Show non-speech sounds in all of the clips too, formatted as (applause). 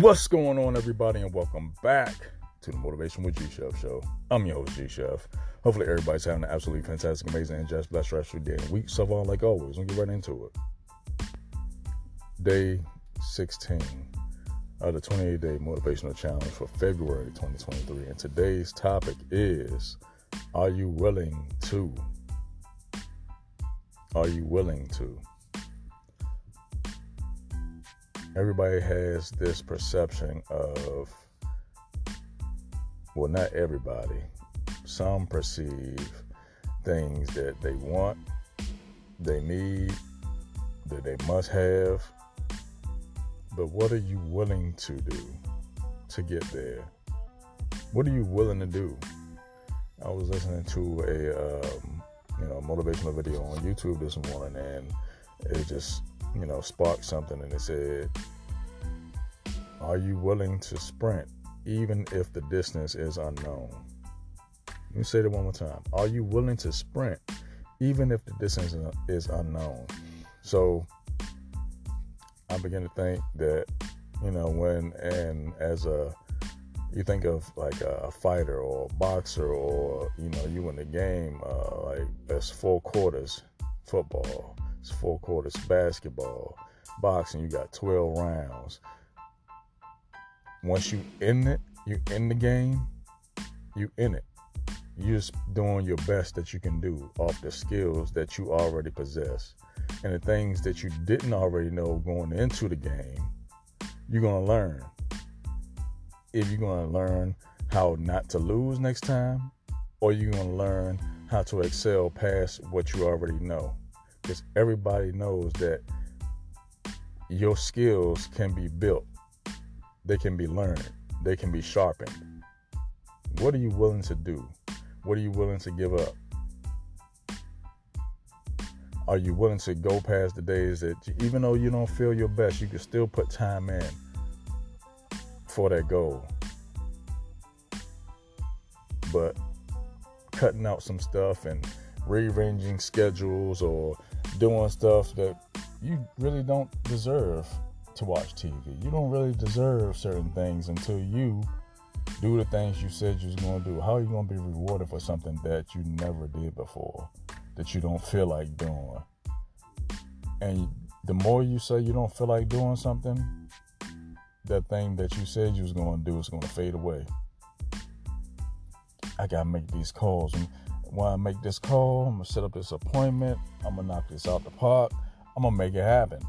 What's going on, everybody, and welcome back to the Motivation with G Chef show. I'm your host, G Chef. Hopefully, everybody's having an absolutely fantastic, amazing, and just blessed rest of day and week. So far, like always, we'll get right into it. Day 16 of the 28 day motivational challenge for February 2023. And today's topic is Are you willing to? Are you willing to? Everybody has this perception of, well, not everybody. Some perceive things that they want, they need, that they must have. But what are you willing to do to get there? What are you willing to do? I was listening to a um, you know motivational video on YouTube this morning, and it just you know, sparked something and it said, Are you willing to sprint even if the distance is unknown? Let me say that one more time. Are you willing to sprint even if the distance is unknown? So I begin to think that, you know, when and as a you think of like a fighter or a boxer or you know you in the game uh, like that's four quarters football it's four quarters basketball. Boxing, you got 12 rounds. Once you in it, you in the game, you in it. You just doing your best that you can do off the skills that you already possess. And the things that you didn't already know going into the game, you're gonna learn. If you're gonna learn how not to lose next time, or you're gonna learn how to excel past what you already know because everybody knows that your skills can be built, they can be learned, they can be sharpened. What are you willing to do? What are you willing to give up? Are you willing to go past the days that, even though you don't feel your best, you can still put time in for that goal? But cutting out some stuff and rearranging schedules or doing stuff that you really don't deserve to watch TV. You don't really deserve certain things until you do the things you said you was going to do. How are you going to be rewarded for something that you never did before, that you don't feel like doing? And the more you say you don't feel like doing something, that thing that you said you was going to do is going to fade away. I got to make these calls. And when I make this call, I'm gonna set up this appointment, I'm gonna knock this out the park, I'm gonna make it happen.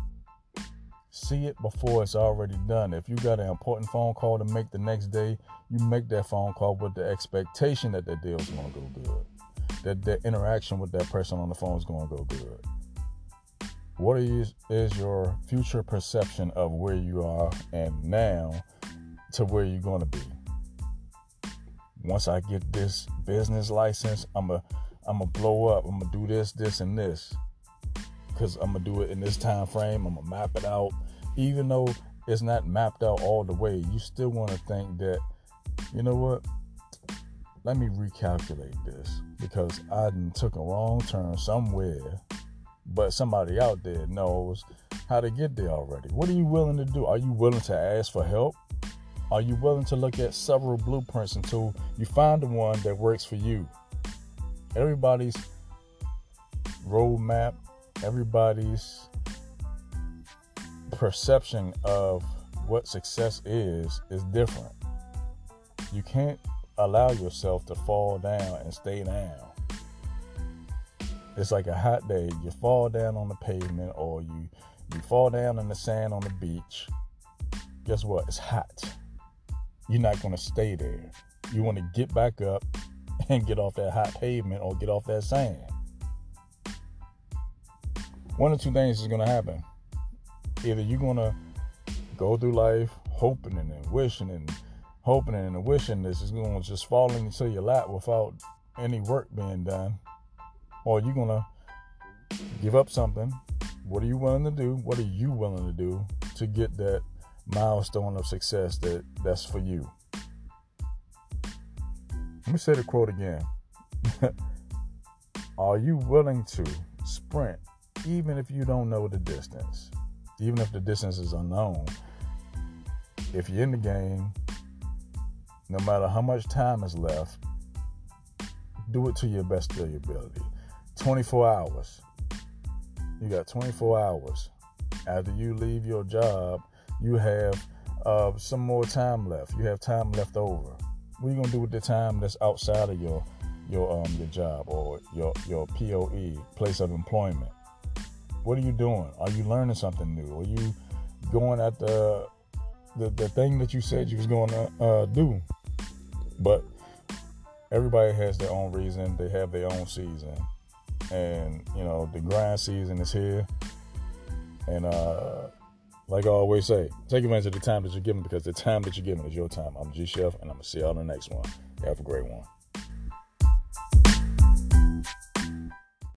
See it before it's already done. If you got an important phone call to make the next day, you make that phone call with the expectation that that deal is gonna go good. That that interaction with that person on the phone is gonna go good. What is, is your future perception of where you are and now to where you're gonna be? once I get this business license, I'm a I'm gonna blow up. I'm gonna do this, this, and this, because I'm gonna do it in this time frame. I'm gonna map it out, even though it's not mapped out all the way. You still want to think that, you know what? Let me recalculate this because I took a wrong turn somewhere, but somebody out there knows how to get there already. What are you willing to do? Are you willing to ask for help? Are you willing to look at several blueprints until you find the one that works for you? Everybody's roadmap, everybody's perception of what success is is different. You can't allow yourself to fall down and stay down. It's like a hot day. You fall down on the pavement or you you fall down in the sand on the beach. Guess what? It's hot you're not going to stay there. You want to get back up (laughs) and get off that hot pavement or get off that sand. One of two things is going to happen. Either you're going to go through life hoping and wishing and hoping and wishing this is going to just fall into your lap without any work being done, or you're going to give up something. What are you willing to do? What are you willing to do to get that milestone of success that that's for you. Let me say the quote again. (laughs) Are you willing to sprint even if you don't know the distance? Even if the distance is unknown. if you're in the game, no matter how much time is left, do it to your best of your ability. 24 hours. You got 24 hours. After you leave your job, you have uh, some more time left. You have time left over. What are you gonna do with the time that's outside of your your um your job or your your POE place of employment? What are you doing? Are you learning something new? Are you going at the the, the thing that you said you was going to uh, do? But everybody has their own reason. They have their own season, and you know the grind season is here. And uh, like I always say, take advantage of the time that you're given because the time that you're given is your time. I'm G Chef, and I'm gonna see you on the next one. Have a great one.